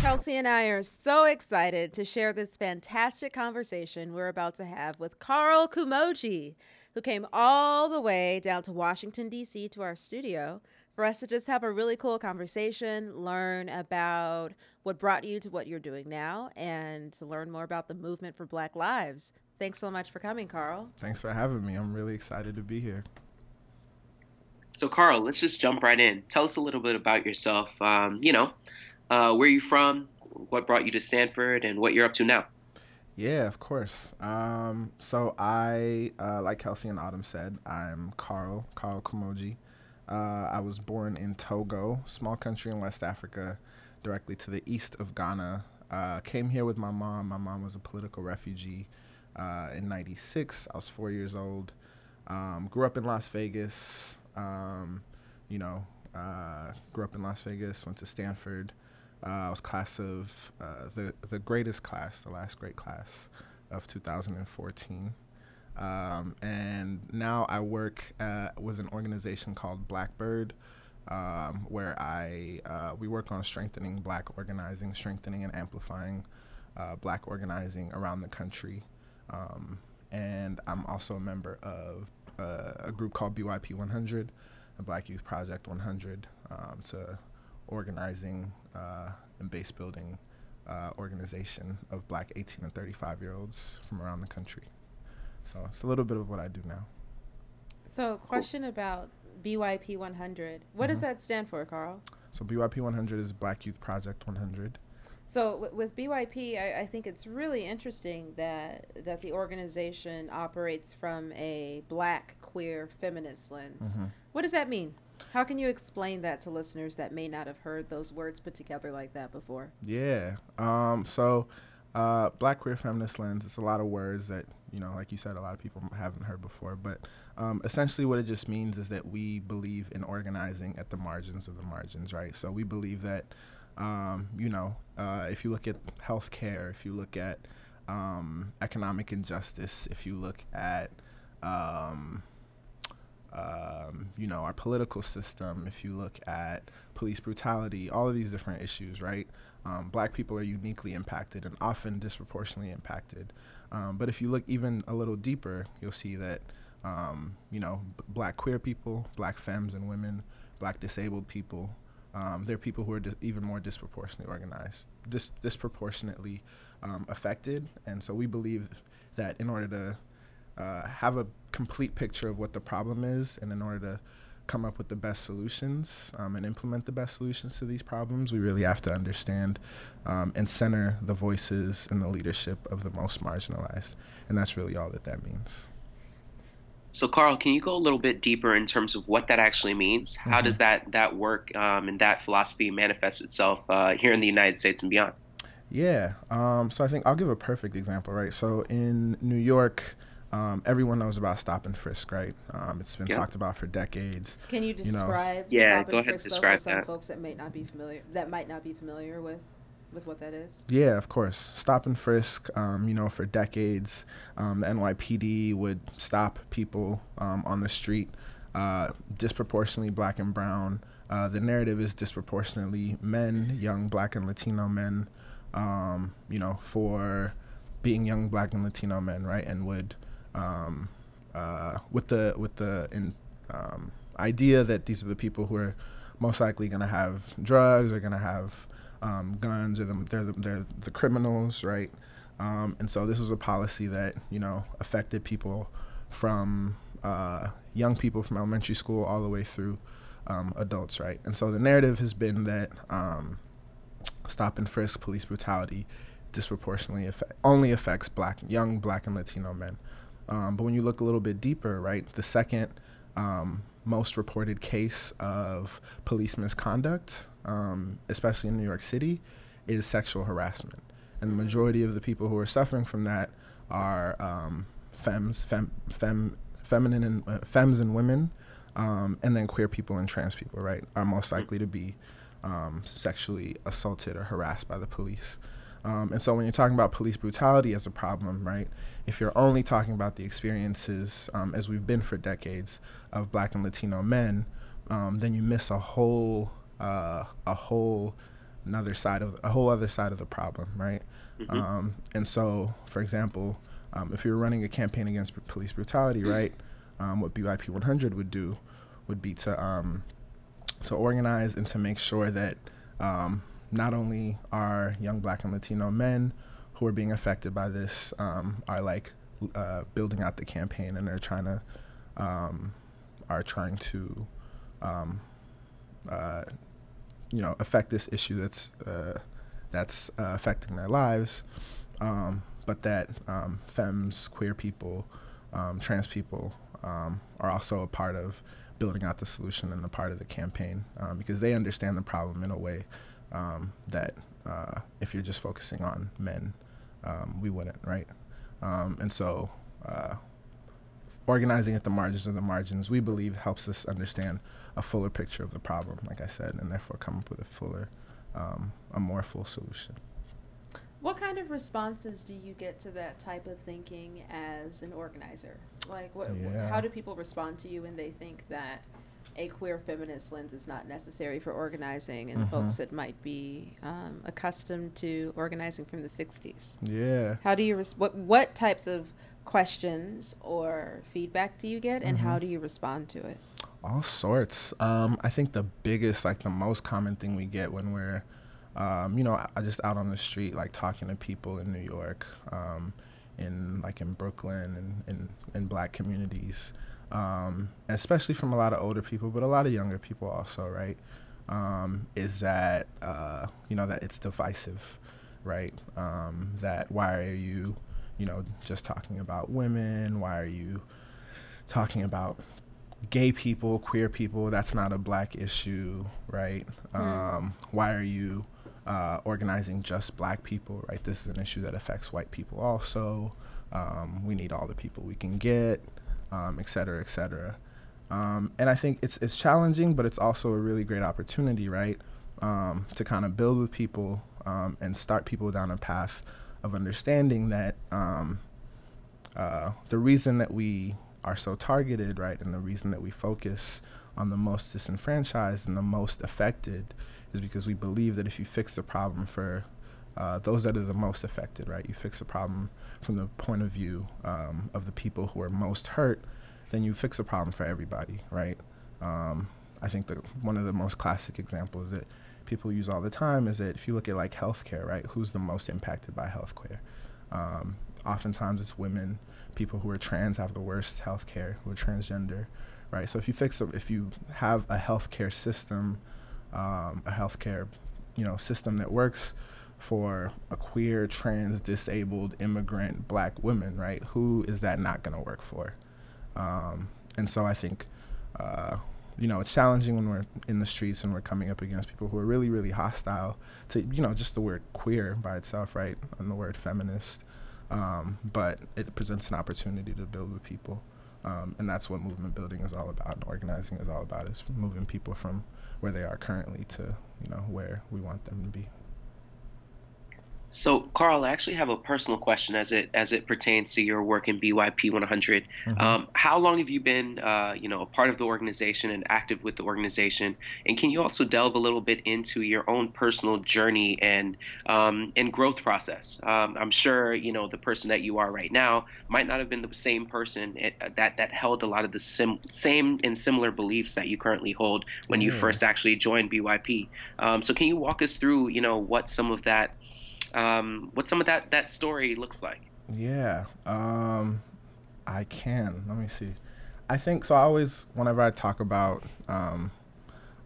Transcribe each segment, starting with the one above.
Kelsey and I are so excited to share this fantastic conversation we're about to have with Karl Kumodzi, who came all the way down to Washington, D.C. to our studio for us to just have a really cool conversation, learn about what brought you to what you're doing now, and to learn more about the movement for Black Lives. Thanks so much for coming, Karl. Thanks for having me. I'm really excited to be here. So, Karl, let's just jump right in. Tell us a little bit about yourself. Um, you know, uh, where you from, what brought you to Stanford, and what you're up to now. Yeah, of course. Um, so I, uh, like Kelsey and Autumn said, I'm Karl, Karl Kumodzi. Uh, I was born in Togo, small country in West Africa, directly to the east of Ghana. Uh, came here with my mom. My mom was a political refugee uh, in '96. I was four years old. Um, grew up in Las Vegas. Um, you know, uh, grew up in Las Vegas. Went to Stanford. Uh, I was class of uh, the the greatest class, the last great class of 2014. Um, and now I work uh, with an organization called Blackbird, um, where I uh, we work on strengthening Black organizing, strengthening and amplifying uh, Black organizing around the country. Um, and I'm also a member of uh, a group called BYP 100, a Black Youth Project 100, um, to organizing uh, and base building uh, organization of Black 18 and 35 year olds from around the country. So it's a little bit of what I do now. So, question about BYP 100. What mm-hmm. does that stand for, Karl? So, BYP 100 is Black Youth Project 100. So w- with BYP, I, I, think it's really interesting that that the organization operates from a black queer feminist lens. Mm-hmm. What does that mean? How can you explain that to listeners that may not have heard those words put together like that before? Yeah. Um, so uh, black queer feminist lens. It's a lot of words that you know, like you said, a lot of people haven't heard before. But um, essentially, what it just means is that we believe in organizing at the margins of the margins, right? So we believe that, um, you know, uh, if you look at healthcare, if you look at um, economic injustice, if you look at um, um, you know, our political system, if you look at police brutality, all of these different issues, right? Um, black people are uniquely impacted and often disproportionately impacted. Um, but if you look even a little deeper, you'll see that, you know, b- black queer people, black femmes and women, black disabled people, um, they're people who are dis- even more disproportionately organized, dis- disproportionately um, affected. And so we believe that in order to uh, have a complete picture of what the problem is, and in order to come up with the best solutions um, and implement the best solutions to these problems, we really have to understand um, and center the voices and the leadership of the most marginalized. And that's really all that that means. So, Karl, can you go a little bit deeper in terms of what that actually means? Mm-hmm. How does that that work um, and that philosophy manifest itself uh, here in the United States and beyond? Yeah. Um, so I think I'll give a perfect example, right? So in New York, um, everyone knows about stop and frisk, right? Um, it's been talked about for decades. Can you describe you know? yeah, stop go and ahead frisk describe for some that. folks that might not be familiar that might not be familiar with with what that is? Yeah, of course. Stop and frisk. Um, you know, for decades, um, the NYPD would stop people um, on the street, uh, disproportionately black and brown. Uh, the narrative is disproportionately men, young black and Latino men. Um, you know, for being young black and Latino men, right, and would um, uh, with the with the in, um, idea that these are the people who are most likely going to have drugs, are going to have um, guns, or the, they're the, they're the criminals, right? Um, and so this was a policy that you know affected people from uh, young people from elementary school all the way through um, adults, right? And so the narrative has been that um, stop and frisk police brutality disproportionately effect, only affects black young black and Latino men. Um, but when you look a little bit deeper, right, the second um, most reported case of police misconduct, um, especially in New York City, is sexual harassment. And the majority of the people who are suffering from that are um, femmes, fem, fem, feminine and uh, femmes and women, um, and then queer people and trans people, right, are most likely to be um, sexually assaulted or harassed by the police. Um, and so when you're talking about police brutality as a problem, right, if you're only talking about the experiences, um, as we've been for decades, of black and Latino men, um, then you miss a whole uh, a whole another side of a whole other side of the problem, right? Mm-hmm. Um, and so, for example, um, if you're running a campaign against police brutality, right, um, what BYP 100 would do would be to um, to organize and to make sure that um, not only are young Black and Latino men who are being affected by this um, are like uh, building out the campaign and they're trying to are trying to uh, you know affect this issue that's uh, that's uh, affecting their lives, um, but that um, femmes, queer people, um, trans people um, are also a part of building out the solution and a part of the campaign um, because they understand the problem in a way um, that uh, if you're just focusing on men, we wouldn't, right? and so. Uh, organizing at the margins of the margins, we believe helps us understand a fuller picture of the problem, like I said, and therefore come up with a fuller, um, a more full solution. What kind of responses do you get to that type of thinking as an organizer? Like, what, yeah. how do people respond to you when they think that a queer feminist lens is not necessary for organizing, and mm-hmm. folks that might be um, accustomed to organizing from the '60s? Yeah. How do you res- what what types of questions or feedback do you get, and mm-hmm. how do you respond to it? All sorts. Um, I think the biggest, like the most common thing we get when we're, um, you know, I just out on the street, like talking to people in New York, um, in like in Brooklyn and in, in black communities, um, especially from a lot of older people, but a lot of younger people also, right? Um, is that uh, you know that it's divisive, right? Um, that why are you, you know, just talking about women? Why are you talking about gay people, queer people, that's not a black issue, right? Mm. Um, why are you uh, organizing just black people, right? This is an issue that affects white people also. Um, we need all the people we can get, um, et cetera, et cetera. Um, and I think it's it's challenging, but it's also a really great opportunity, right? Um, to kind of build with people um, and start people down a path of understanding that um, uh, the reason that we are so targeted, right? And the reason that we focus on the most disenfranchised and the most affected is because we believe that if you fix the problem for uh, those that are the most affected, right? You fix the problem from the point of view um, of the people who are most hurt, then you fix the problem for everybody, right? Um, I think that one of the most classic examples that people use all the time is that if you look at like healthcare, right? Who's the most impacted by healthcare? Um, oftentimes it's women people who are trans have the worst healthcare, who are transgender, right? So if you fix if you have a healthcare system, um, a healthcare, you know, system that works for a queer, trans, disabled, immigrant, black woman, right? Who is that not going to work for? Um, and so I think, uh, you know, it's challenging when we're in the streets and we're coming up against people who are really, really hostile to, you know, just the word queer by itself, right? And the word feminist. Um, but it presents an opportunity to build with people. Um, and that's what movement building is all about and organizing is all about is moving people from where they are currently to you know where we want them to be so, Karl, I actually have a personal question as it as it pertains to your work in BYP 100. Mm-hmm. Um, how long have you been, uh, you know, a part of the organization and active with the organization? And can you also delve a little bit into your own personal journey and um, and growth process? Um, I'm sure you know the person that you are right now might not have been the same person it, uh, that that held a lot of the sim- same and similar beliefs that you currently hold when mm. you first actually joined BYP. Um, so, can you walk us through, you know, what some of that um, what some of that that story looks like. Yeah, um, I can. Let me see. I think so. I always, whenever I talk about um,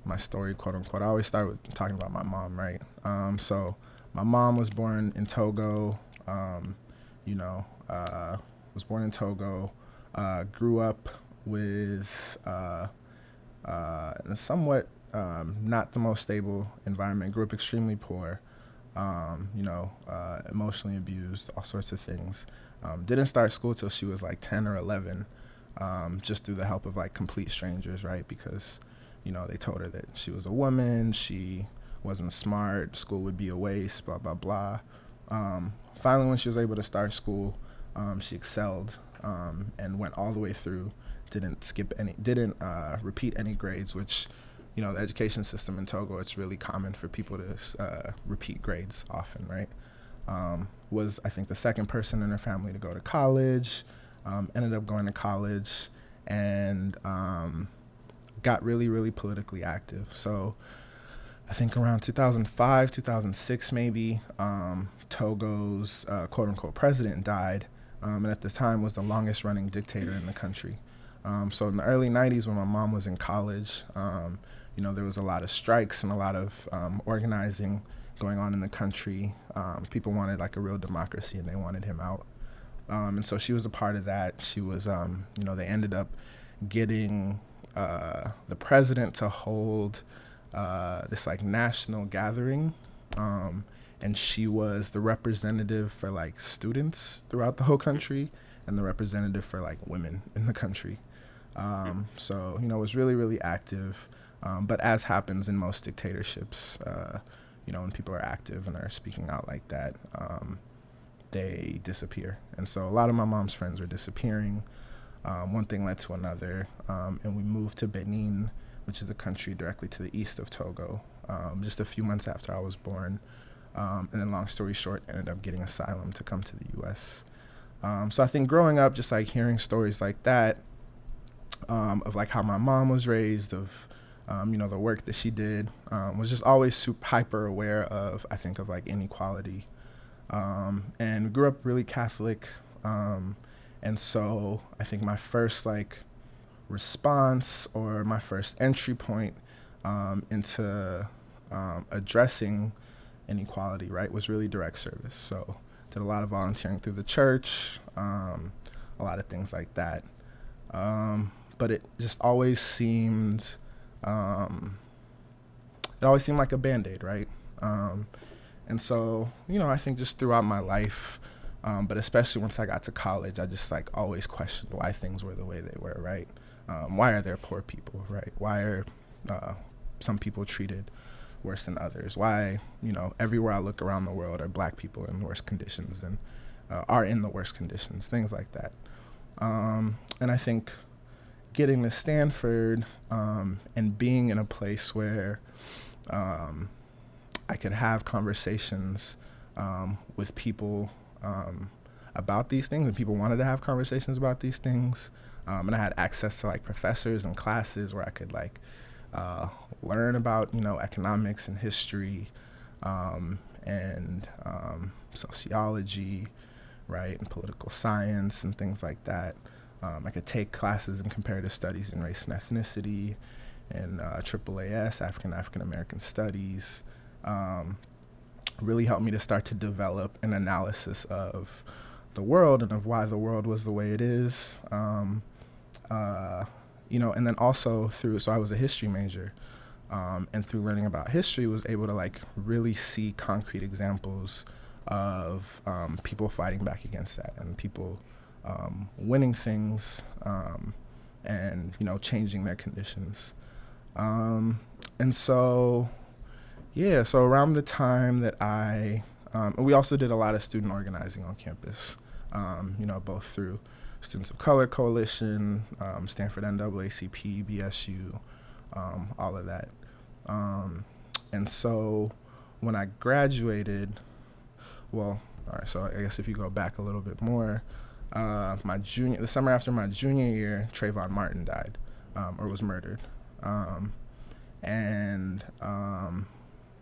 my story, quote unquote, I always start with talking about my mom, right? Um, so my mom was born in Togo. Um, you know, uh, was born in Togo. Uh, grew up with uh, uh, a somewhat um, not the most stable environment. Grew up extremely poor um, you know, uh, emotionally abused, all sorts of things. Um, didn't start school till she was like 10 or 11, um, just through the help of like complete strangers, right? Because, you know, they told her that she was a woman, she wasn't smart, school would be a waste, blah, blah, blah. Um, finally, when she was able to start school, um, she excelled um, and went all the way through didn't skip any, didn't uh, repeat any grades, which, you know, the education system in Togo, it's really common for people to uh, repeat grades often, right? Um, was I think the second person in her family to go to college, um, ended up going to college, and um, got really, really politically active. So I think around 2005, 2006, maybe, um, Togo's uh, quote unquote president died, um, and at the time was the longest running dictator in the country. Um, so in the early 90s, when my mom was in college, um, you know, there was a lot of strikes and a lot of um, organizing going on in the country. Um, people wanted like a real democracy, and they wanted him out. and so she was a part of that. She was, you know, they ended up getting uh, the president to hold uh, this like national gathering. Um, and she was the representative for like students throughout the whole country and the representative for like women in the country. Um, so, you know, it was really, really active. Um, but as happens in most dictatorships, uh, you know, when people are active and are speaking out like that, um, they disappear. And so a lot of my mom's friends were disappearing. Um, one thing led to another, um, and we moved to Benin, which is the country directly to the east of Togo, um, just a few months after I was born. And then, long story short, ended up getting asylum to come to the U.S. So I think growing up, just like hearing stories like that, um, of like how my mom was raised, of you know the work that she did, was just always super hyper aware of. I think of like inequality, and grew up really Catholic. Um, and so I think my first like response or my first entry point um, into um, addressing inequality, right, was really direct service. So did a lot of volunteering through the church, um, a lot of things like that. Um, but it just always seemed, um, it always seemed like a band aid, right? Um, and so, you know, I think just throughout my life, um, but especially once I got to college, I just like always questioned why things were the way they were, right? Um, why are there poor people, right? Why are uh, some people treated worse than others? Why, you know, everywhere I look around the world are black people in worse conditions and uh, are in the worst conditions, things like that. Um, and I think getting to Stanford um, and being in a place where um, I could have conversations um, with people um, about these things, and people wanted to have conversations about these things. Um, and I had access to like professors and classes where I could like uh, learn about you know economics and history um, and sociology, right, and political science and things like that. Um, I could take classes in comparative studies in race and ethnicity, and uh, AAAS, African African American Studies. Um, really helped me to start to develop an analysis of the world and of why the world was the way it is. Um, uh, you know, and then also through, so I was a history major. Um, and through learning about history was able to like really see concrete examples of um, people fighting back against that and people um, winning things um, and you know changing their conditions um, and so yeah, so around the time that I, um, we also did a lot of student organizing on campus, um, you know, both through Students of Color Coalition, Stanford NAACP, BSU, all of that. And so when I graduated, well, all right, so I guess if you go back a little bit more, uh, my junior, the summer after my junior year, Trayvon Martin died um, or was murdered. and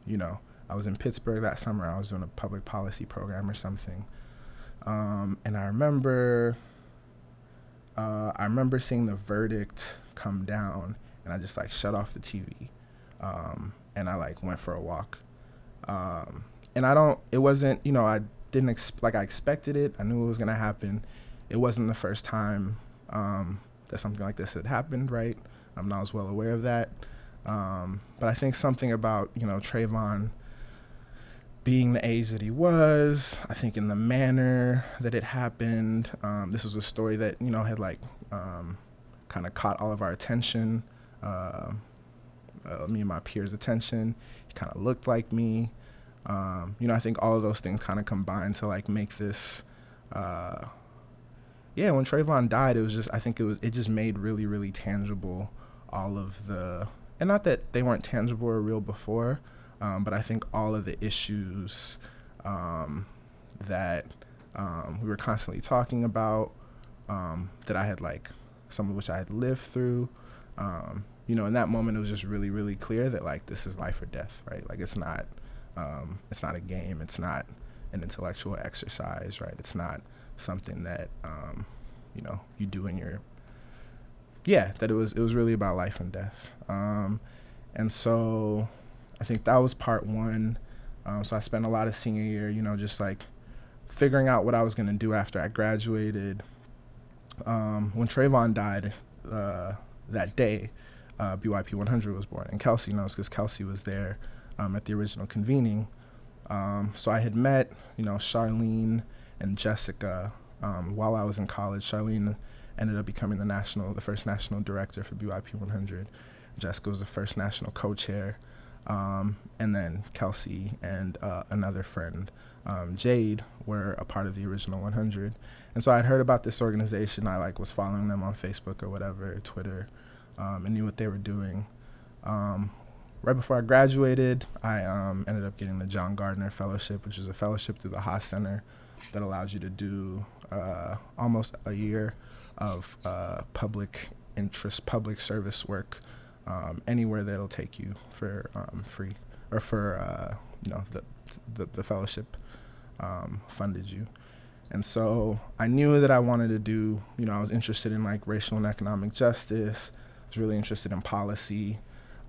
you know, I was in Pittsburgh that summer. I was doing a public policy program or something, um, and I remember, uh, I remember seeing the verdict come down, and I just like shut off the TV, um, and I like went for a walk, um, and I don't. It wasn't, you know, I didn't ex- like I expected it. I knew it was gonna happen. It wasn't the first time um, that something like this had happened, right? I'm not as well aware of that. Um, but I think something about you know Trayvon being the age that he was, I think in the manner that it happened. Um, this was a story that you know had like um, kind of caught all of our attention, uh, uh, me and my peers' attention. He kind of looked like me. Um, you know, I think all of those things kind of combined to like make this uh, yeah, when Trayvon died, it was just I think it was it just made really really tangible all of the and not that they weren't tangible or real before, um, but I think all of the issues um, that um, we were constantly talking about um, that I had like some of which I had lived through. Um, you know, in that moment, it was just really really clear that like this is life or death, right? Like it's not um, it's not a game. It's not an intellectual exercise, right? It's not something that um, you know you do in your yeah that it was it was really about life and death. Um, and so i think that was part one. Um, so i spent a lot of senior year you know just like figuring out what i was going to do after i graduated. Um, when Trayvon died uh, that day uh, byp 100 was born and kelsey knows because kelsey was there um, at the original convening. Um, so i had met you know charlene and jessica um, while I was in college. Charlene ended up becoming the national, the first national director for BYP 100. Jessica was the first national co-chair, um, and then Kelsey and uh, another friend, um, Jade, were a part of the original 100. And so I'd heard about this organization. I like was following them on Facebook or whatever, Twitter, um, and knew what they were doing. Um, right before I graduated, I um, ended up getting the John Gardner Fellowship, which is a fellowship through the Haas Center that allows you to do uh, almost a year of uh, public interest, public service work um, anywhere that'll take you for um, free or for uh, you know the, the, the fellowship um, funded you. And so I knew that I wanted to do, you know, I was interested in like racial and economic justice. I was really interested in policy.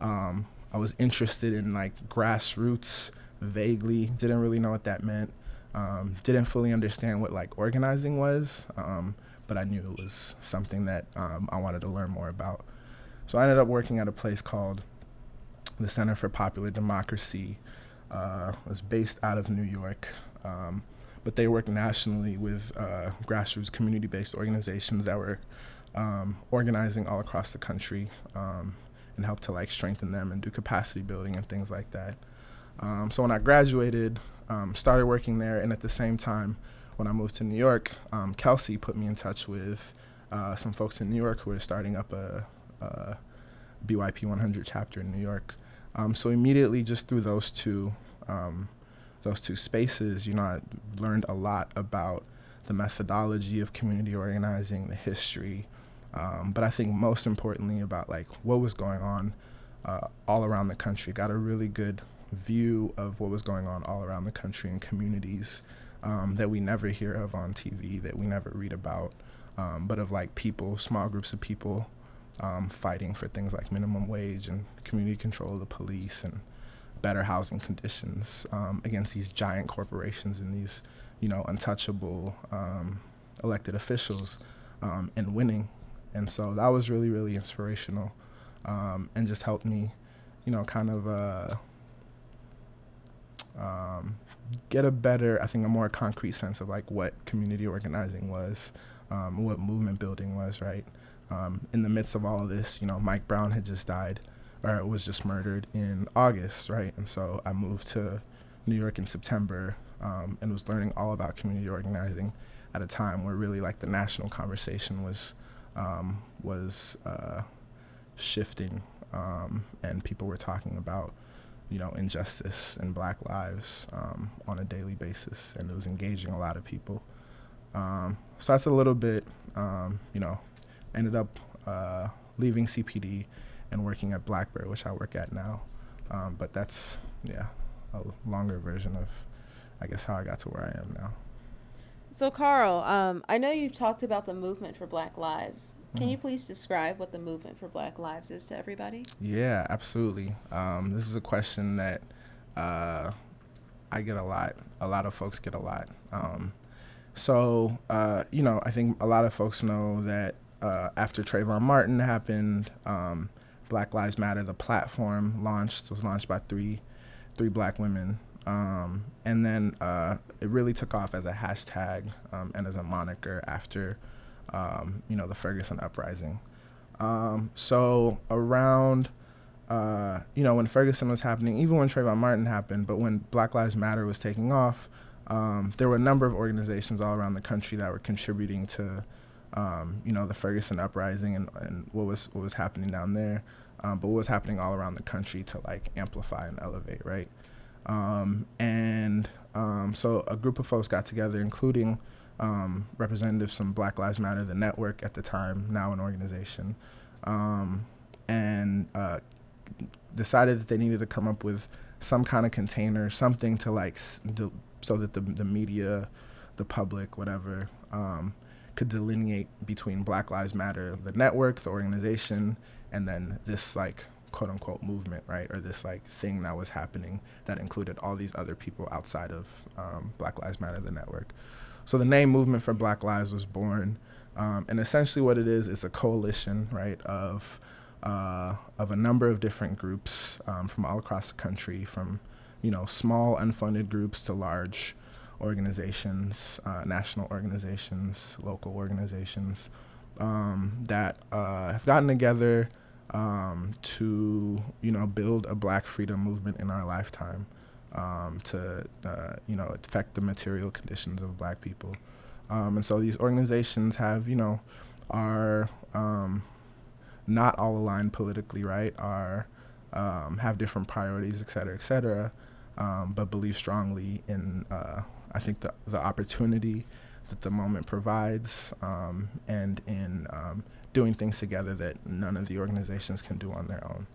Um, I was interested in like grassroots vaguely, didn't really know what that meant. Um, didn't fully understand what like organizing was, um, but I knew it was something that um, I wanted to learn more about. So I ended up working at a place called the Center for Popular Democracy. Uh, it was based out of New York, um, but they work nationally with uh, grassroots community-based organizations that were um, organizing all across the country um, and help to like strengthen them and do capacity building and things like that. Um, so when I graduated, um, started working there, and at the same time, when I moved to New York, um, Kelsey put me in touch with uh, some folks in New York who were starting up a, a BYP 100 chapter in New York. Um, so immediately, just through those two, um, those two spaces, you know, I learned a lot about the methodology of community organizing, the history, um, but I think most importantly about like what was going on uh, all around the country. Got a really good view of what was going on all around the country in communities um, that we never hear of on TV, that we never read about, um, but of like people, small groups of people um, fighting for things like minimum wage and community control of the police and better housing conditions um, against these giant corporations and these, you know, untouchable um, elected officials um, and winning. And so that was really, really inspirational and just helped me, you know, kind of. Uh, um, get a better, I think, a more concrete sense of like what community organizing was, um, what movement building was, right? Um, in the midst of all of this, you know, Mike Brown had just died, or was just murdered in August, right? And so I moved to New York in September um, and was learning all about community organizing at a time where really like the national conversation was um, was uh, shifting, um, and people were talking about you know, injustice and black lives um, on a daily basis, and it was engaging a lot of people. Um, so that's a little bit, um, you know, ended up uh, leaving CPD and working at Blackbird, which I work at now. Um, but that's, yeah, a longer version of, I guess, how I got to where I am now. So, Karl, um, I know you've talked about the movement for Black Lives. Can you mm-hmm. please describe what the movement for Black Lives is to everybody? Yeah, absolutely. Um, this is a question that uh, I get a lot. A lot of folks get a lot. Um, so, uh, you know, I think a lot of folks know that uh, after Trayvon Martin happened, um, Black Lives Matter, the platform launched, was launched by three, three black women. Um, and then uh, it really took off as a hashtag um, and as a moniker after um, you know, the Ferguson uprising. Um, so around, uh, you know, when Ferguson was happening, even when Trayvon Martin happened, but when Black Lives Matter was taking off, um, there were a number of organizations all around the country that were contributing to um, you know, the Ferguson uprising and, and what was what was happening down there, um, but what was happening all around the country to like amplify and elevate, right? Um, and um, so a group of folks got together, including um, representatives from Black Lives Matter, the network at the time, now an organization, um, and uh, decided that they needed to come up with some kind of container, something to like, so that the, the media, the public, whatever, um, could delineate between Black Lives Matter, the network, the organization, and then this like quote unquote movement, right? Or this like thing that was happening that included all these other people outside of um, Black Lives Matter, the network. So the name Movement for Black Lives was born. Um, and essentially what it is, is a coalition, right, of, uh, of a number of different groups um, from all across the country, from, you know, small unfunded groups to large organizations, uh, national organizations, local organizations um, that uh, have gotten together um, to you know build a Black freedom movement in our lifetime um, to uh, you know affect the material conditions of Black people, um, and so these organizations have you know are um, not all aligned politically, right? Are um, have different priorities, et cetera, et cetera, um, but believe strongly in uh, I think the the opportunity that the moment provides, um, and in um, doing things together that none of the organizations can do on their own.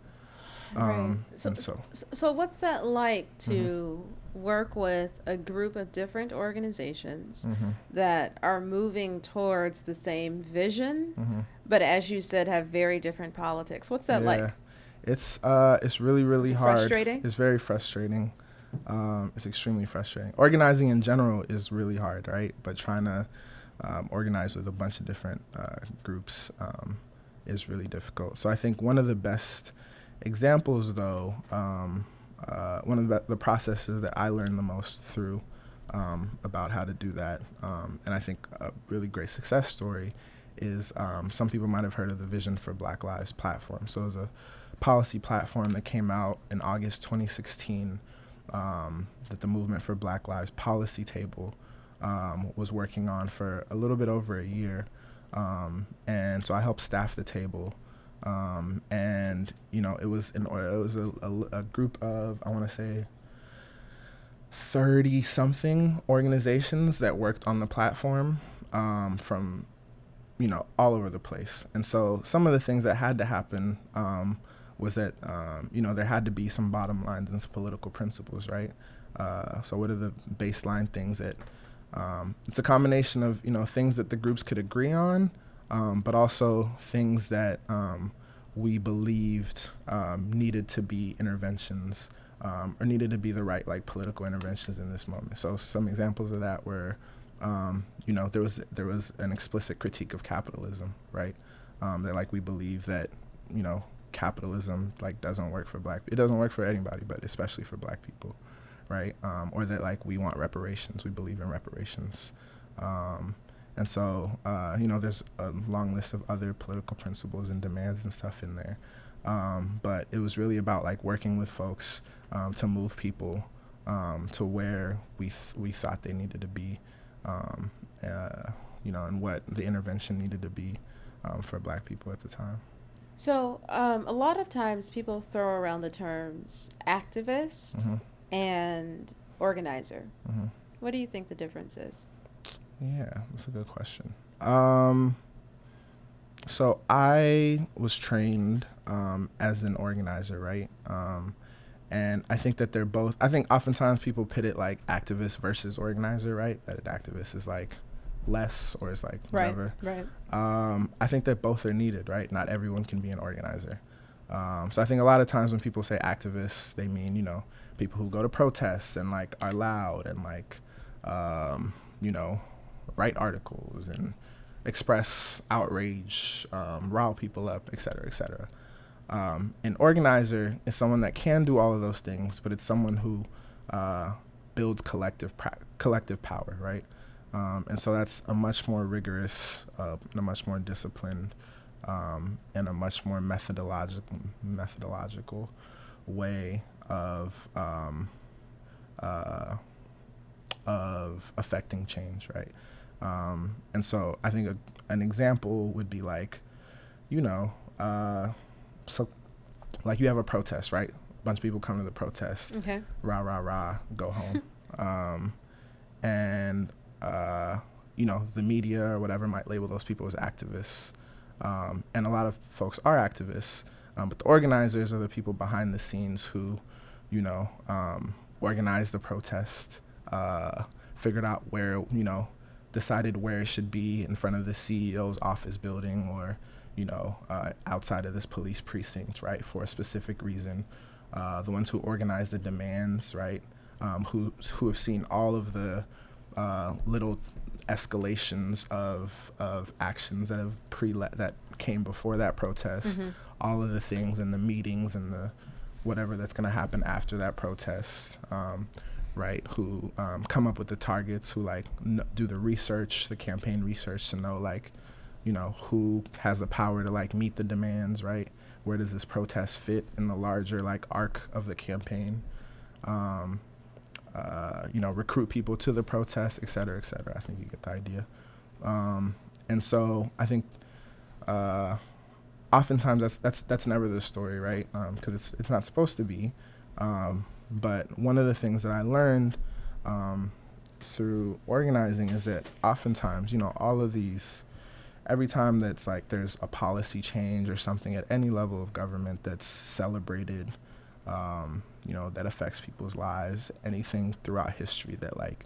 Um, right. So, so, so, what's that like to work with a group of different organizations mhm, that are moving towards the same vision, mhm. but as you said, have very different politics? What's that like? It's uh, it's really really Is it hard. frustrating? It's very frustrating. Um, it's extremely frustrating. Organizing in general is really hard, right? But trying to um, organize with a bunch of different uh, groups um, is really difficult. So I think one of the best examples, though, um, uh, one of the, the processes that I learned the most through um, about how to do that, um, and I think a really great success story is um, some people might have heard of the Vision for Black Lives platform. So it was a policy platform that came out in August 2016 um, that the Movement for Black Lives policy table um, was working on for a little bit over a year. Um, and so I helped staff the table. Um, and you know, it was an it was a, a, a group of I want to say thirty something organizations that worked on the platform um, from you know all over the place. And so some of the things that had to happen um, was that um, you know there had to be some bottom lines and some political principles, right? Uh, so what are the baseline things that um, it's a combination of you know things that the groups could agree on, um, but also things that um, we believed um, needed to be interventions um, or needed to be the right like political interventions in this moment. So some examples of that were, um, you know, there was there was an explicit critique of capitalism, right? That like we believe that, you know, capitalism like doesn't work for black. It doesn't work for anybody, but especially for black people, right? Um, or that like we want reparations. We believe in reparations. Um, and so, uh, you know, there's a long list of other political principles and demands and stuff in there. Um, but it was really about like working with folks um, to move people um, to where we th- we thought they needed to be, um, uh, you know, and what the intervention needed to be um, for Black people at the time. So, um, a lot of times people throw around the terms activist hmm and organizer. hmm What do you think the difference is? Yeah, that's a good question. Um, so I was trained um, as an organizer, right? Um, and I think that they're both. I think oftentimes people pit it like activist versus organizer, right? That an activist is like less or is like whatever. Right. Um, I think that both are needed, right? Not everyone can be an organizer. Um, so I think a lot of times when people say activists, they mean you know people who go to protests and like are loud and like um, you know write articles and express outrage, um, rile people up, et cetera, et cetera. Um, an organizer is someone that can do all of those things, but it's someone who uh, builds collective pra- collective power, right? Um, and so that's a much more rigorous, uh, a much more disciplined, um, and a much more methodological methodological way of um, uh, of affecting change, right? Um, and so I think a, an example would be like, you know, uh, so like you have a protest, right? A bunch of people come to the protest. Okay. Rah rah rah, go home. um, and uh, you know the media or whatever might label those people as activists. Um, and a lot of folks are activists, um, but the organizers are the people behind the scenes who, you know, um, organized the protest, uh, figured out where, you know, decided where it should be in front of the CEO's office building or, you know, uh, outside of this police precinct, right, for a specific reason. Uh, the ones who organize the demands, right, um, who who have seen all of the uh, little escalations of of actions that have pre that came before that protest, mm-hmm. all of the things and the meetings and the whatever that's going to happen after that protest. Um, right? Who um, come up with the targets who like n- do the research the campaign research to know like you know who has the power to like meet the demands right? Where does this protest fit in the larger like arc of the campaign? Um, uh, you know recruit people to the protest et cetera et cetera. I think you get the idea. Um, and so i think uh, oftentimes that's that's that's never the story right? Because um, it's it's not supposed to be. Um, but one of the things that I learned um, through organizing is that oftentimes, you know, all of these, every time that's like there's a policy change or something at any level of government that's celebrated, um, you know, that affects people's lives, anything throughout history that like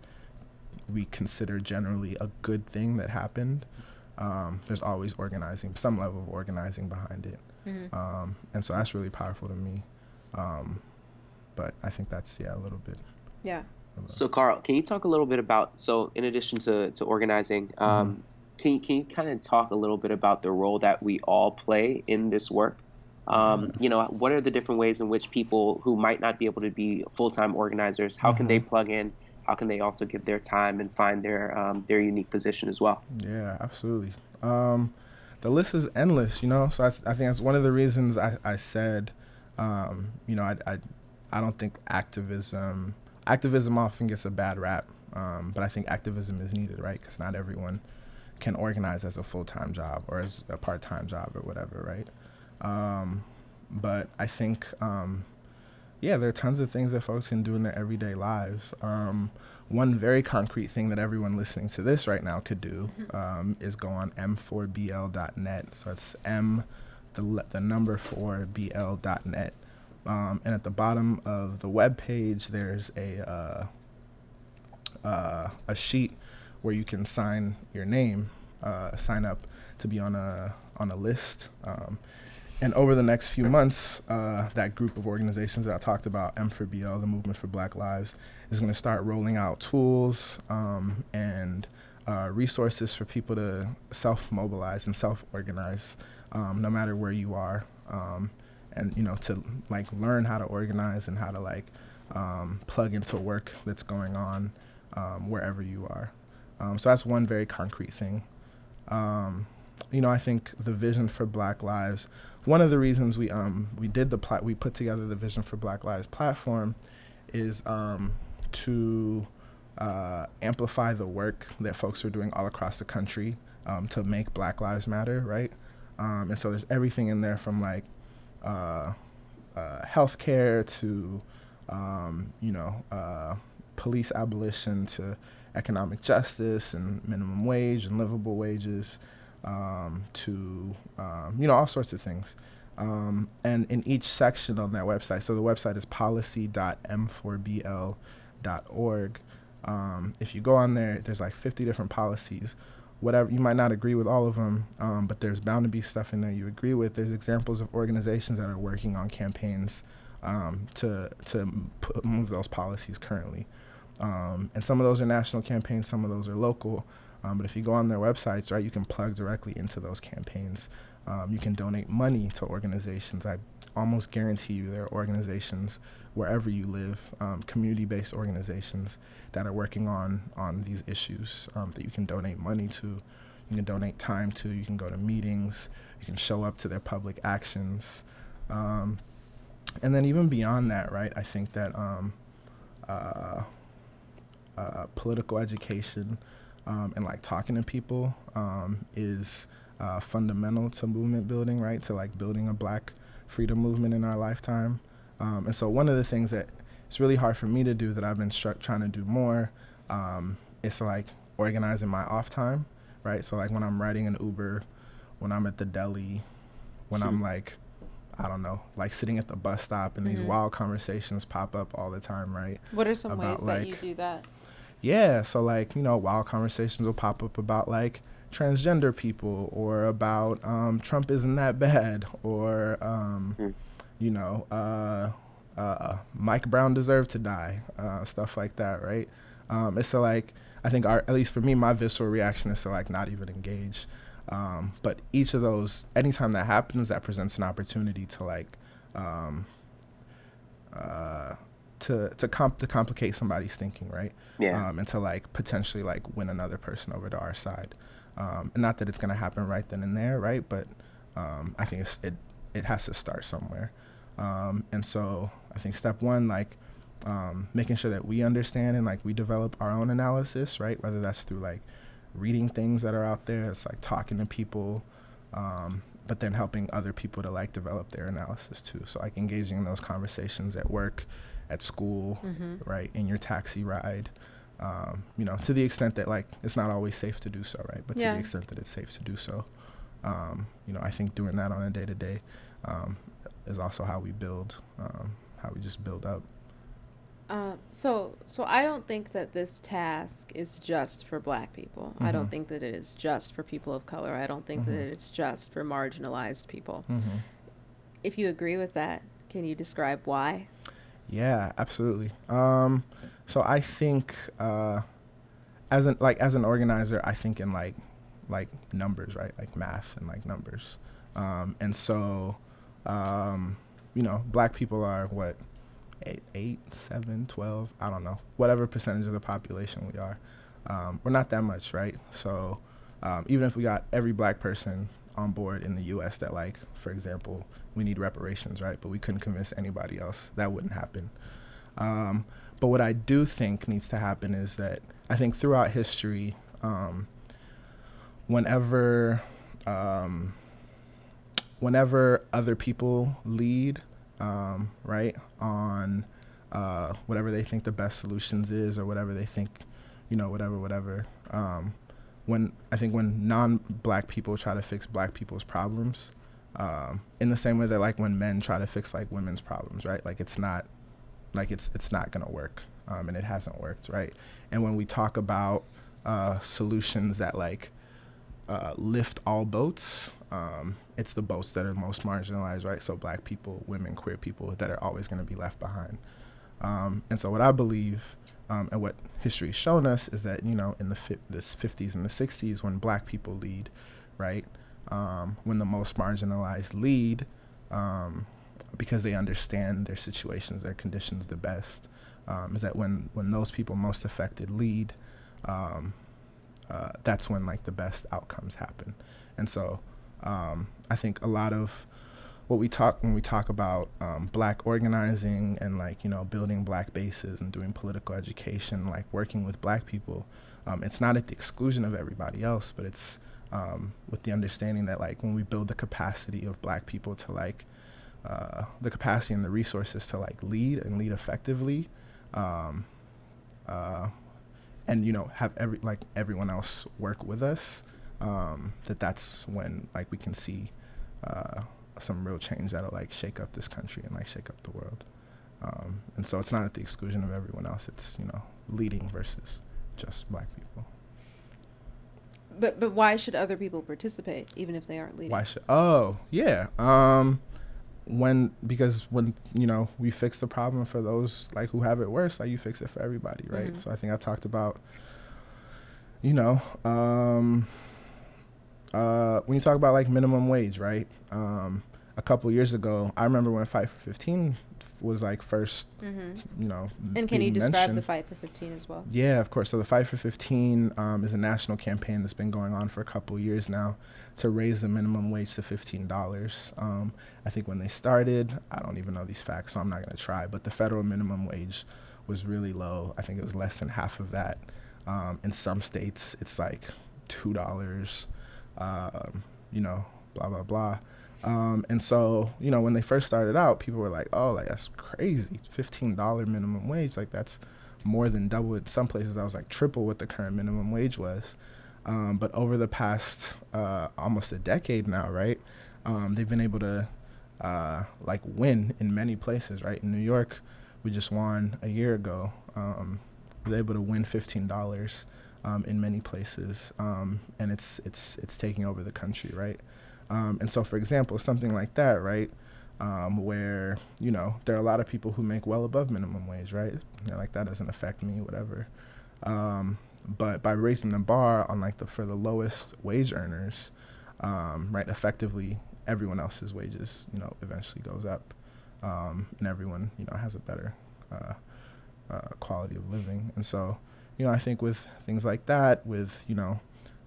we consider generally a good thing that happened, um, there's always organizing, some level of organizing behind it. Mm-hmm. Um, and so that's really powerful to me. Um, but I think that's yeah a little bit. Yeah. So Karl, can you talk a little bit about so in addition to to organizing, um, mm-hmm. can you can you kind of talk a little bit about the role that we all play in this work? Um, mm-hmm. You know, what are the different ways in which people who might not be able to be full time organizers, how mm-hmm. can they mm-hmm. plug in? How can they also give their time and find their um, their unique position as well? Yeah, absolutely. Um, the list is endless, you know. So I, I, think that's one of the reasons I, I said, um, you know, I, I I don't think activism activism often gets a bad rap, um, but I think activism is needed, right? Because not everyone can organize as a full time job or as a part time job or whatever, right? Um, but I think, um, yeah, there are tons of things that folks can do in their everyday lives. Um, one very concrete thing that everyone listening to this right now could do mm-hmm. um, is go on m4bl.net. So it's m, the, the number 4bl.net um, and at the bottom of the web page, there's a uh, uh, a sheet where you can sign your name, uh, sign up to be on a on a list. Um, and over the next few months, uh, that group of organizations that I talked about, M4BL, the Movement for Black Lives, is going to start rolling out tools um, and uh, resources for people to self mobilize and self organize, um, no matter where you are. Um, and you know to like learn how to organize and how to like um, plug into work that's going on um, wherever you are. Um, so that's one very concrete thing. Um, you know, I think the vision for Black Lives. One of the reasons we um we did the plat we put together the Vision for Black Lives platform is um, to uh, amplify the work that folks are doing all across the country um, to make Black Lives Matter, right? Um, and so there's everything in there from like uh, uh, healthcare to um, you know uh, police abolition to economic justice and minimum wage and livable wages um, to um, you know all sorts of things. Um, and in each section on that website, so the website is policy.m4bl.org. Um, if you go on there, there's like 50 different policies whatever you might not agree with all of them, um, but there's bound to be stuff in there you agree with. There's examples of organizations that are working on campaigns um, to to move those policies currently, and some of those are national campaigns, some of those are local. Um, but if you go on their websites, right, you can plug directly into those campaigns. Um, you can donate money to organizations. I almost guarantee you there are organizations wherever you live, um, community-based organizations that are working on on these issues um, that you can donate money to, you can donate time to, you can go to meetings, you can show up to their public actions, um, and then even beyond that, right? I think that um, uh, uh, political education, um, and like talking to people um, is uh, fundamental to movement building, right? To like building a Black freedom movement in our lifetime. Um, and so one of the things that it's really hard for me to do that I've been struck trying to do more um, is like organizing my off time, right? So like when I'm riding an Uber, when I'm at the deli, when I'm like, I don't know, like sitting at the bus stop and mm-hmm. these wild conversations pop up all the time, right? What are some about, ways that like, you do that? Yeah, so like, you know, wild conversations will pop up about like transgender people or about um, Trump isn't that bad or, um, mm. you know, uh, uh, Mike Brown deserved to die, uh, stuff like that, right? Um, it's to like, I think, our, at least for me, my visceral reaction is to like not even engage. Um, but each of those, anytime that happens, that presents an opportunity to like, um, uh, to to comp to complicate somebody's thinking, right? Yeah. Um, and to like potentially like win another person over to our side. Um, and not that it's gonna happen right then and there, right? But um, I think it's, it it has to start somewhere. Um, and so I think step one, like um, making sure that we understand and like we develop our own analysis, right? Whether that's through like reading things that are out there, it's like talking to people, um, but then helping other people to like develop their analysis too. So like engaging in those conversations at work, at school, mm-hmm. right, in your taxi ride. Um, you know, to the extent that like it's not always safe to do so, right? But yeah. to the extent that it's safe to do so, um, you know, I think doing that on a day to day is also how we build, um, how we just build up. Uh, so, so I don't think that this task is just for Black people. Mm-hmm. I don't mm-hmm. think that it is just for people of color. I don't think mm-hmm. that it's just for marginalized people. Mm-hmm. If you agree with that, can you describe why? Yeah, absolutely. Um, so I think uh, as an like as an organizer, I think in like like numbers, right? Like math and like numbers. Um, and so um, you know, black people are what eight, eight, seven, twelve, I don't know, whatever percentage of the population we are. Um, we're not that much, right? So um, even if we got every black person on board in the U.S. that, like, for example, we need reparations, right? But we couldn't convince anybody else. That wouldn't happen. Um, but what I do think needs to happen is that I think throughout history, um, whenever um, whenever other people lead, um, right, on uh, whatever they think the best solutions is or whatever they think, you know, whatever, whatever. Um, when I think when non-black people try to fix black people's problems, um, in the same way that like when men try to fix like women's problems, right? Like it's not, like it's it's not gonna work, um, and it hasn't worked, right? And when we talk about uh, solutions that like uh, lift all boats, um, it's the boats that are most marginalized, right? So black people, women, queer people that are always to be left behind. Um, and so what I believe um, and what history has shown us is that, you know, in the fi- this 50s and the 60s when black people lead, right, um, when the most marginalized lead, um, because they understand their situations, their conditions the best, um, is that when, when those people most affected lead, uh, that's when like the best outcomes happen. And so um, I think a lot of what we talk when we talk about um, black organizing and like you know building black bases and doing political education, like working with black people, um, it's not at the exclusion of everybody else, but it's um, with the understanding that like when we build the capacity of black people to like uh, the capacity and the resources to like lead and lead effectively, um, uh, and you know have every like everyone else work with us um, that that's when like we can see uh, some real change that'll like shake up this country and like shake up the world. Um, and so it's not at the exclusion of everyone else. It's you know leading versus just black people. But but why should other people participate even if they aren't leading? Why should? Oh yeah. Um, when because when you know we fix the problem for those like who have it worse, like you fix it for everybody, right? Mm-hmm. So I think I talked about, you know, um, uh, when you talk about like minimum wage, right? Um, a couple years ago, I remember when Fight for 15 was like 1st mm-hmm. you know. And can you describe mentioned. the Fight for 15 as well? Yeah, of course. So the Fight for 15 um, is a national campaign that's been going on for a couple years now to raise the minimum wage to $15. Um, I think when they started, I don't even know these facts, so I'm not going to try, but the federal minimum wage was really low. I think it was less than half of that. Um, in some states, it's like two dollars. Um, you know, blah blah blah. Um, and so, you know, when they first started out, people were like, "Oh, like that's crazy, fifteen dollar minimum wage. Like that's more than double. In some places, I was like triple what the current minimum wage was." Um, but over the past uh, almost a decade now, right, um, they've been able to uh, like win in many places, right? In New York, we just won a year ago. Um, were able to win fifteen dollars um, in many places, um, and it's it's it's taking over the country, right? Um, and so, for example, something like that, right? Um, where you know there are a lot of people who make well above minimum wage, right? Like that doesn't affect me, whatever. Um, but by raising the bar on like the for the lowest wage earners, um, right, effectively everyone else's wages, you know, eventually goes up, um, and everyone you know has a better uh, uh, quality of living. And so, you know, I think with things like that, with you know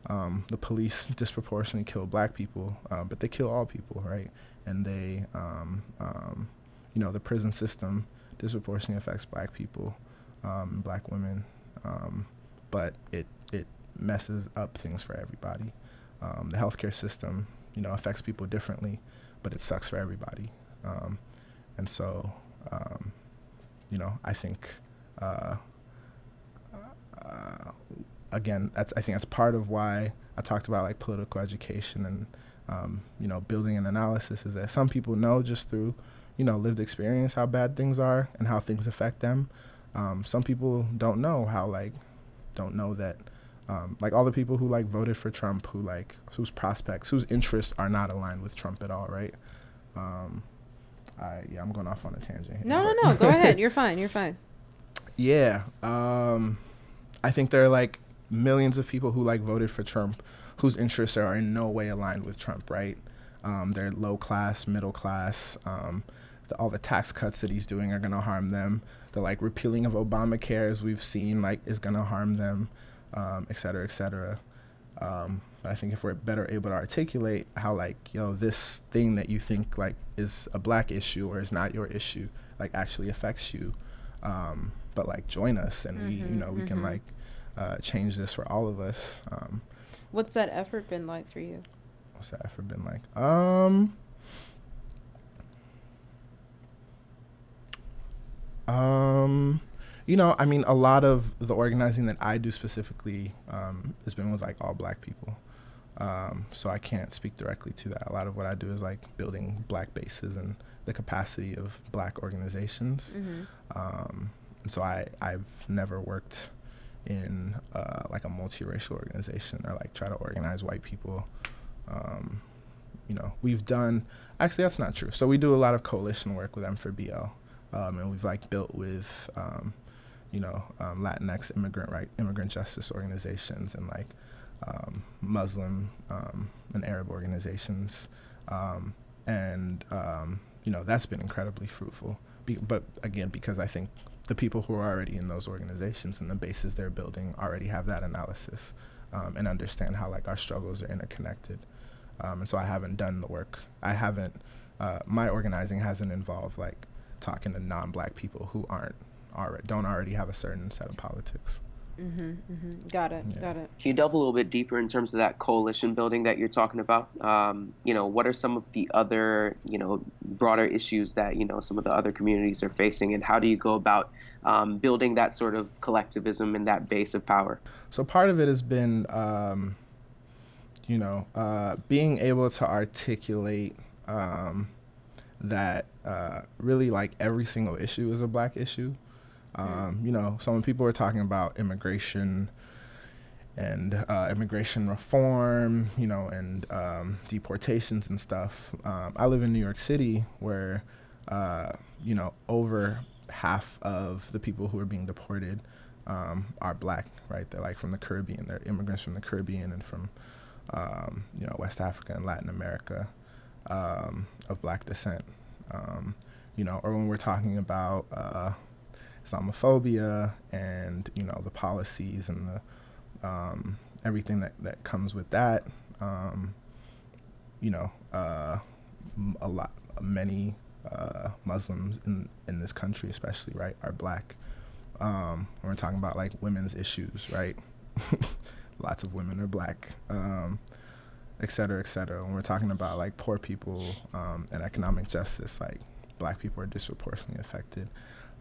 um, the police disproportionately kill black people, uh, but they kill all people, right? And they, um, um, you know, the prison system disproportionately affects black people, um, black women, um, but it it messes up things for everybody. Um, the healthcare system, you know, affects people differently, but it sucks for everybody. and so, you know, I think. Uh, uh, again, that's I think that's part of why I talked about like political education and um, you know building an analysis is that some people know just through you know lived experience how bad things are and how things affect them. Um, some people don't know how like don't know that um, like all the people who like voted for Trump who like whose prospects whose interests are not aligned with Trump at all, right? Um, I yeah, I'm going off on a tangent. Here, no, no, no. Go ahead. You're fine. You're fine. Yeah. Um, I think there are like millions of people who like voted for Trump whose interests are in no way aligned with Trump, right? Um, they're low class, middle class. Um, the, all the tax cuts that he's doing are going to harm them. The like repealing of Obamacare, as we've seen, like is going to harm them, um, et cetera, et cetera. Um, but I think if we're better able to articulate how like yo this thing that you think like is a black issue or is not your issue like actually affects you, um, but like join us and mm-hmm, we you know we mm-hmm. can like uh, change this for all of us. Um, what's that effort been like for you? What's that effort been like? Um, um, you know, I mean, a lot of the organizing that I do specifically um, has been with like all black people. Um, so I can't speak directly to that. A lot of what I do is like building black bases and the capacity of black organizations. Mm-hmm. Um, and so I, I've never worked in uh, like a multiracial organization or like try to organize white people. Um, you know, we've done actually that's not true. So we do a lot of coalition work with M4BL, um, and we've like built with um, you know um, Latinx immigrant right immigrant justice organizations and like um, Muslim um, and Arab organizations, and you know that's been incredibly fruitful. Be- but again, because I think the people who are already in those organizations and the bases they're building already have that analysis um, and understand how like our struggles are interconnected. Um, and so I haven't done the work. I haven't. Uh, my organizing hasn't involved like talking to non-black people who aren't already don't already have a certain set of politics. Mm-hmm, mm-hmm. Got it. Yeah. Got it. Can you delve a little bit deeper in terms of that coalition building that you're talking about? Um, you know, what are some of the other, you know, broader issues that you know some of the other communities are facing, and how do you go about um, building that sort of collectivism and that base of power? So part of it has been, um, you know, uh, being able to articulate um, that uh, really like every single issue is a black issue. Um, you know, so when people are talking about immigration and uh, immigration reform, you know, and um, deportations and stuff, um, I live in New York City where, uh, you know, over half of the people who are being deported um, are black, right? They're like from the Caribbean. They're immigrants from the Caribbean and from, um, you know, West Africa and Latin America um, of black descent. you know, or when we're talking about uh, Islamophobia and you know the policies and the um, everything that, that comes with that. Um, you know, uh, a lot, many uh, Muslims in in this country, especially, right, are black. Um, we're talking about like women's issues, right? Lots of women are black, um, et cetera, et cetera. When we're talking about like poor people um, and economic justice, like black people are disproportionately affected.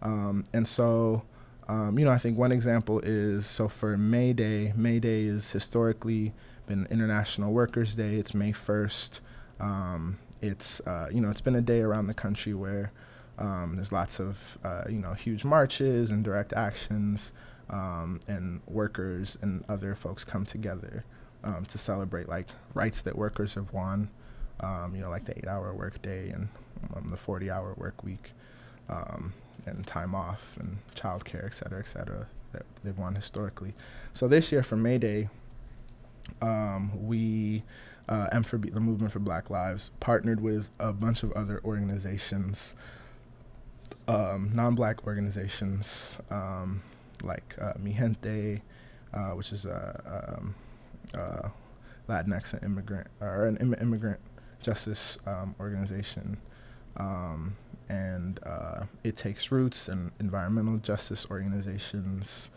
Um, and so, um, you know, I think one example is so for May Day, May Day is historically been International Workers' Day. It's May 1st. Um, it's, uh, you know, it's been a day around the country where um, there's lots of, uh, you know, huge marches and direct actions, um, and workers and other folks come together um, to celebrate like rights that workers have won, you know, like the eight-hour workday and um, the 40-hour work week, um, and time off and childcare, et cetera, et cetera, that they've won historically. So this year for May Day, we uh, for the movement for Black Lives partnered with a bunch of other organizations um, non-black organizations um, like uh, Mi Gente, uh, which is a um, uh, Latinx and immigrant or an Im- immigrant justice um, organization, um, and uh, it takes roots and environmental justice organizations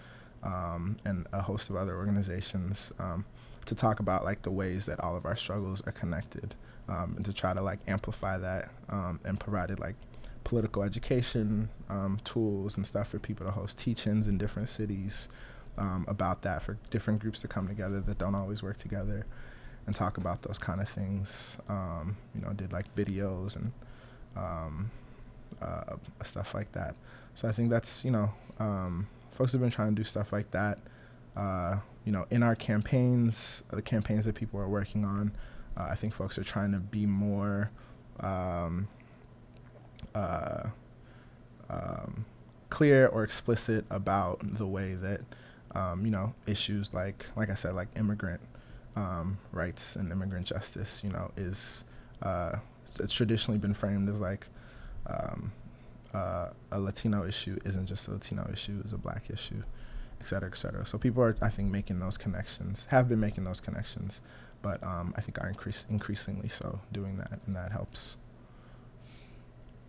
um, and a host of other organizations to talk about like the ways that all of our struggles are connected and to try to like amplify that and provide it like political education um, tools and stuff for people to host teach-ins in different cities um, about that for different groups to come together that don't always work together and talk about those kind of things. Um, you know, did like videos and um, uh, stuff like that. So I think that's you know, um, folks have been trying to do stuff like that. Uh, you know, in our campaigns, the campaigns that people are working on, uh, I think folks are trying to be more um, uh, um, clear or explicit about the way that um, you know issues like like I said like immigrant um, rights and immigrant justice you know is uh, it's traditionally been framed as like um, uh, a Latino issue isn't just a Latino issue it's a black issue et cetera et cetera so people are I think making those connections have been making those connections but um, I think are increase, increasingly so doing that and that helps.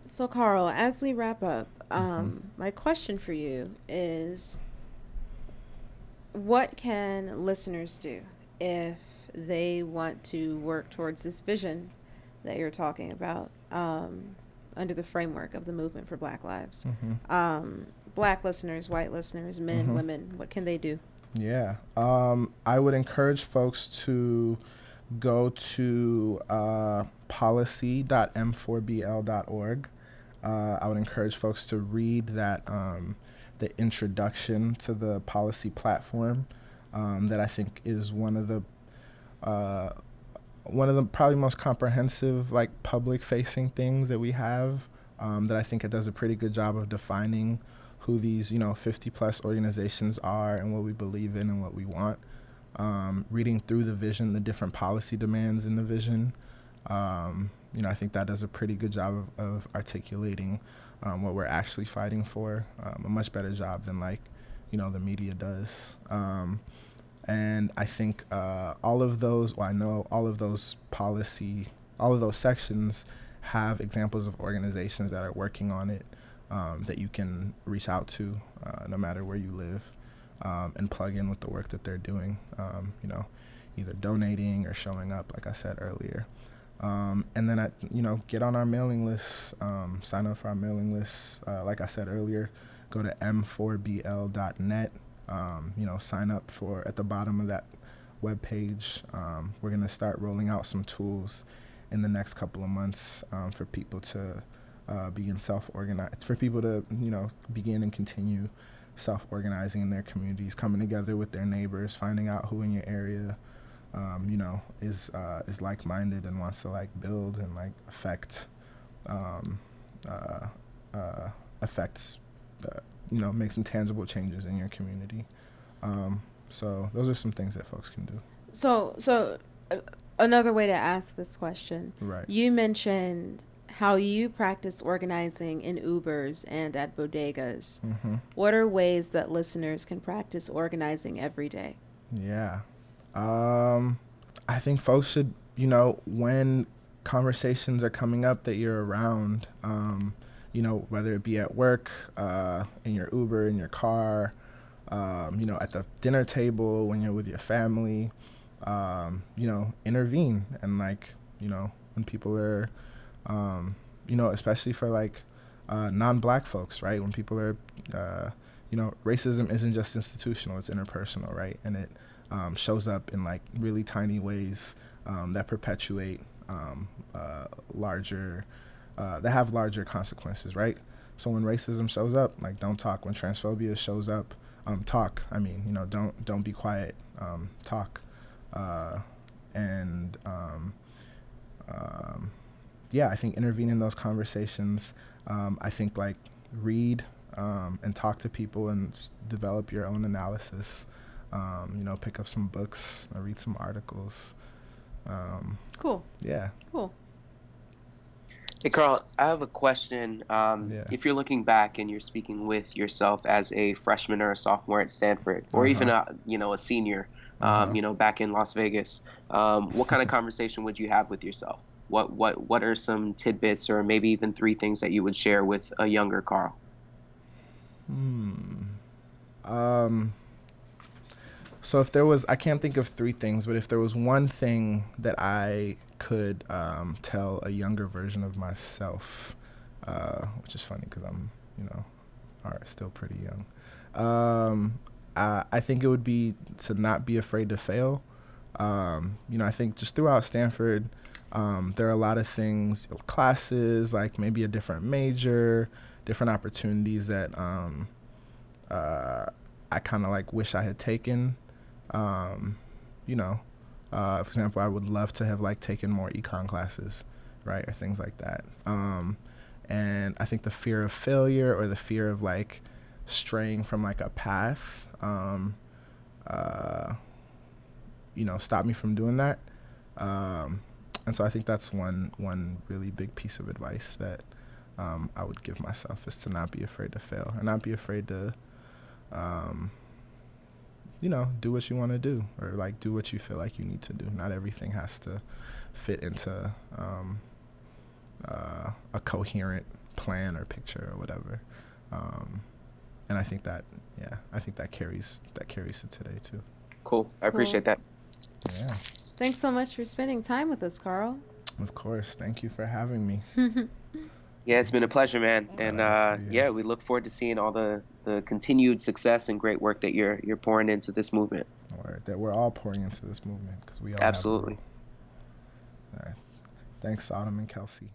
So, Karl, as we wrap up, um, mm-hmm. my question for you is what can listeners do if they want to work towards this vision that you're talking about um, under the framework of the movement for Black Lives? Mm-hmm. Um, black listeners, white listeners, men, mm-hmm. women, what can they do? Yeah. Um, I would encourage folks to go to uh, policy.m4bl.org. Uh, I would encourage folks to read that um, the introduction to the policy platform um, that I think is one of the uh, one of the probably most comprehensive like public facing things that we have um, that I think it does a pretty good job of defining who these you know 50 plus organizations are and what we believe in and what we want. Um, reading through the vision, the different policy demands in the vision. Um, you know, I think that does a pretty good job of, of articulating um, what we're actually fighting for, um, a much better job than like, you know, the media does. And I think uh, all of those, well, I know all of those policy, all of those sections have examples of organizations that are working on it um, that you can reach out to, uh, no matter where you live, um, and plug in with the work that they're doing. Um, you know, either donating or showing up, like I said earlier. Um, and then, I, you know, get on our mailing list, um, sign up for our mailing list. Uh, like I said earlier, go to m4bl.net. Um, you know, sign up for at the bottom of that web page. Um, we're going to start rolling out some tools in the next couple of months um, for people to uh, begin self-organize, for people to, you know, begin and continue self-organizing in their communities, coming together with their neighbors, finding out who in your area um, you know, is uh, is like-minded and wants to like build and like affect, um, uh, uh, affects, uh, you know, make some tangible changes in your community. Um, so those are some things that folks can do. So, so uh, another way to ask this question. Right. You mentioned how you practice organizing in Ubers and at bodegas. Mm-hmm. What are ways that listeners can practice organizing every day? Yeah. Um, I think folks should, you know, when conversations are coming up that you're around, um, you know, whether it be at work, uh, in your Uber, in your car, um, you know, at the dinner table, when you're with your family, um, you know, intervene and like, you know, when people are, um, you know, especially for like uh, non-black folks, right? When people are, uh, you know, racism isn't just institutional; it's interpersonal, right? And it um, shows up in like really tiny ways um, that perpetuate um, uh, larger, uh, that have larger consequences, right? So when racism shows up, like don't talk. When transphobia shows up, um, talk. I mean, you know, don't don't be quiet. Um, talk, uh, and um, um, yeah, I think intervene in those conversations. Um, I think like read um, and talk to people and s- develop your own analysis. Um, you know, pick up some books, read some articles. Um, Cool. yeah, Cool. Hey, Karl, I have a question. Um, Yeah. If you're looking back and you're speaking with yourself as a freshman or a sophomore at Stanford, or even Uh-huh. a you know a senior, um, Uh-huh. you know back in Las Vegas, um, what kind of conversation would you have with yourself? What what what are some tidbits, or maybe even three things that you would share with a younger Karl? Hmm. Um. So if there was, I can't think of three things, but if there was one thing that I could um, tell a younger version of myself, uh, which is funny because I'm, you know, right, still pretty young. Um, I, I think it would be to not be afraid to fail. Um, you know, I think just throughout Stanford, um, there are a lot of things, classes, like maybe a different major, different opportunities that um, uh, I kind of like wish I had taken. Um, you know, uh, for example, I would love to have like taken more econ classes, right, or things like that. Um, and I think the fear of failure or the fear of like straying from like a path, um, uh, you know, stopped me from doing that. Um, and so I think that's one one really big piece of advice that um, I would give myself is to not be afraid to fail or not be afraid to, um, you know, do what you want to do or like do what you feel like you need to do. Not everything has to fit into um, uh, a coherent plan or picture or whatever. Um, and I think that, yeah, I think that carries that carries to today too. Cool, I appreciate that. Yeah, Thanks so much for spending time with us, Karl. of course. Thank you for having me. Yeah, it's been a pleasure, man. And uh, yeah, we look forward to seeing all the, the continued success and great work that you're you're pouring into this movement. That we're all pouring into this movement because we all Absolutely. All right. Thanks, Sodom and Kelsey.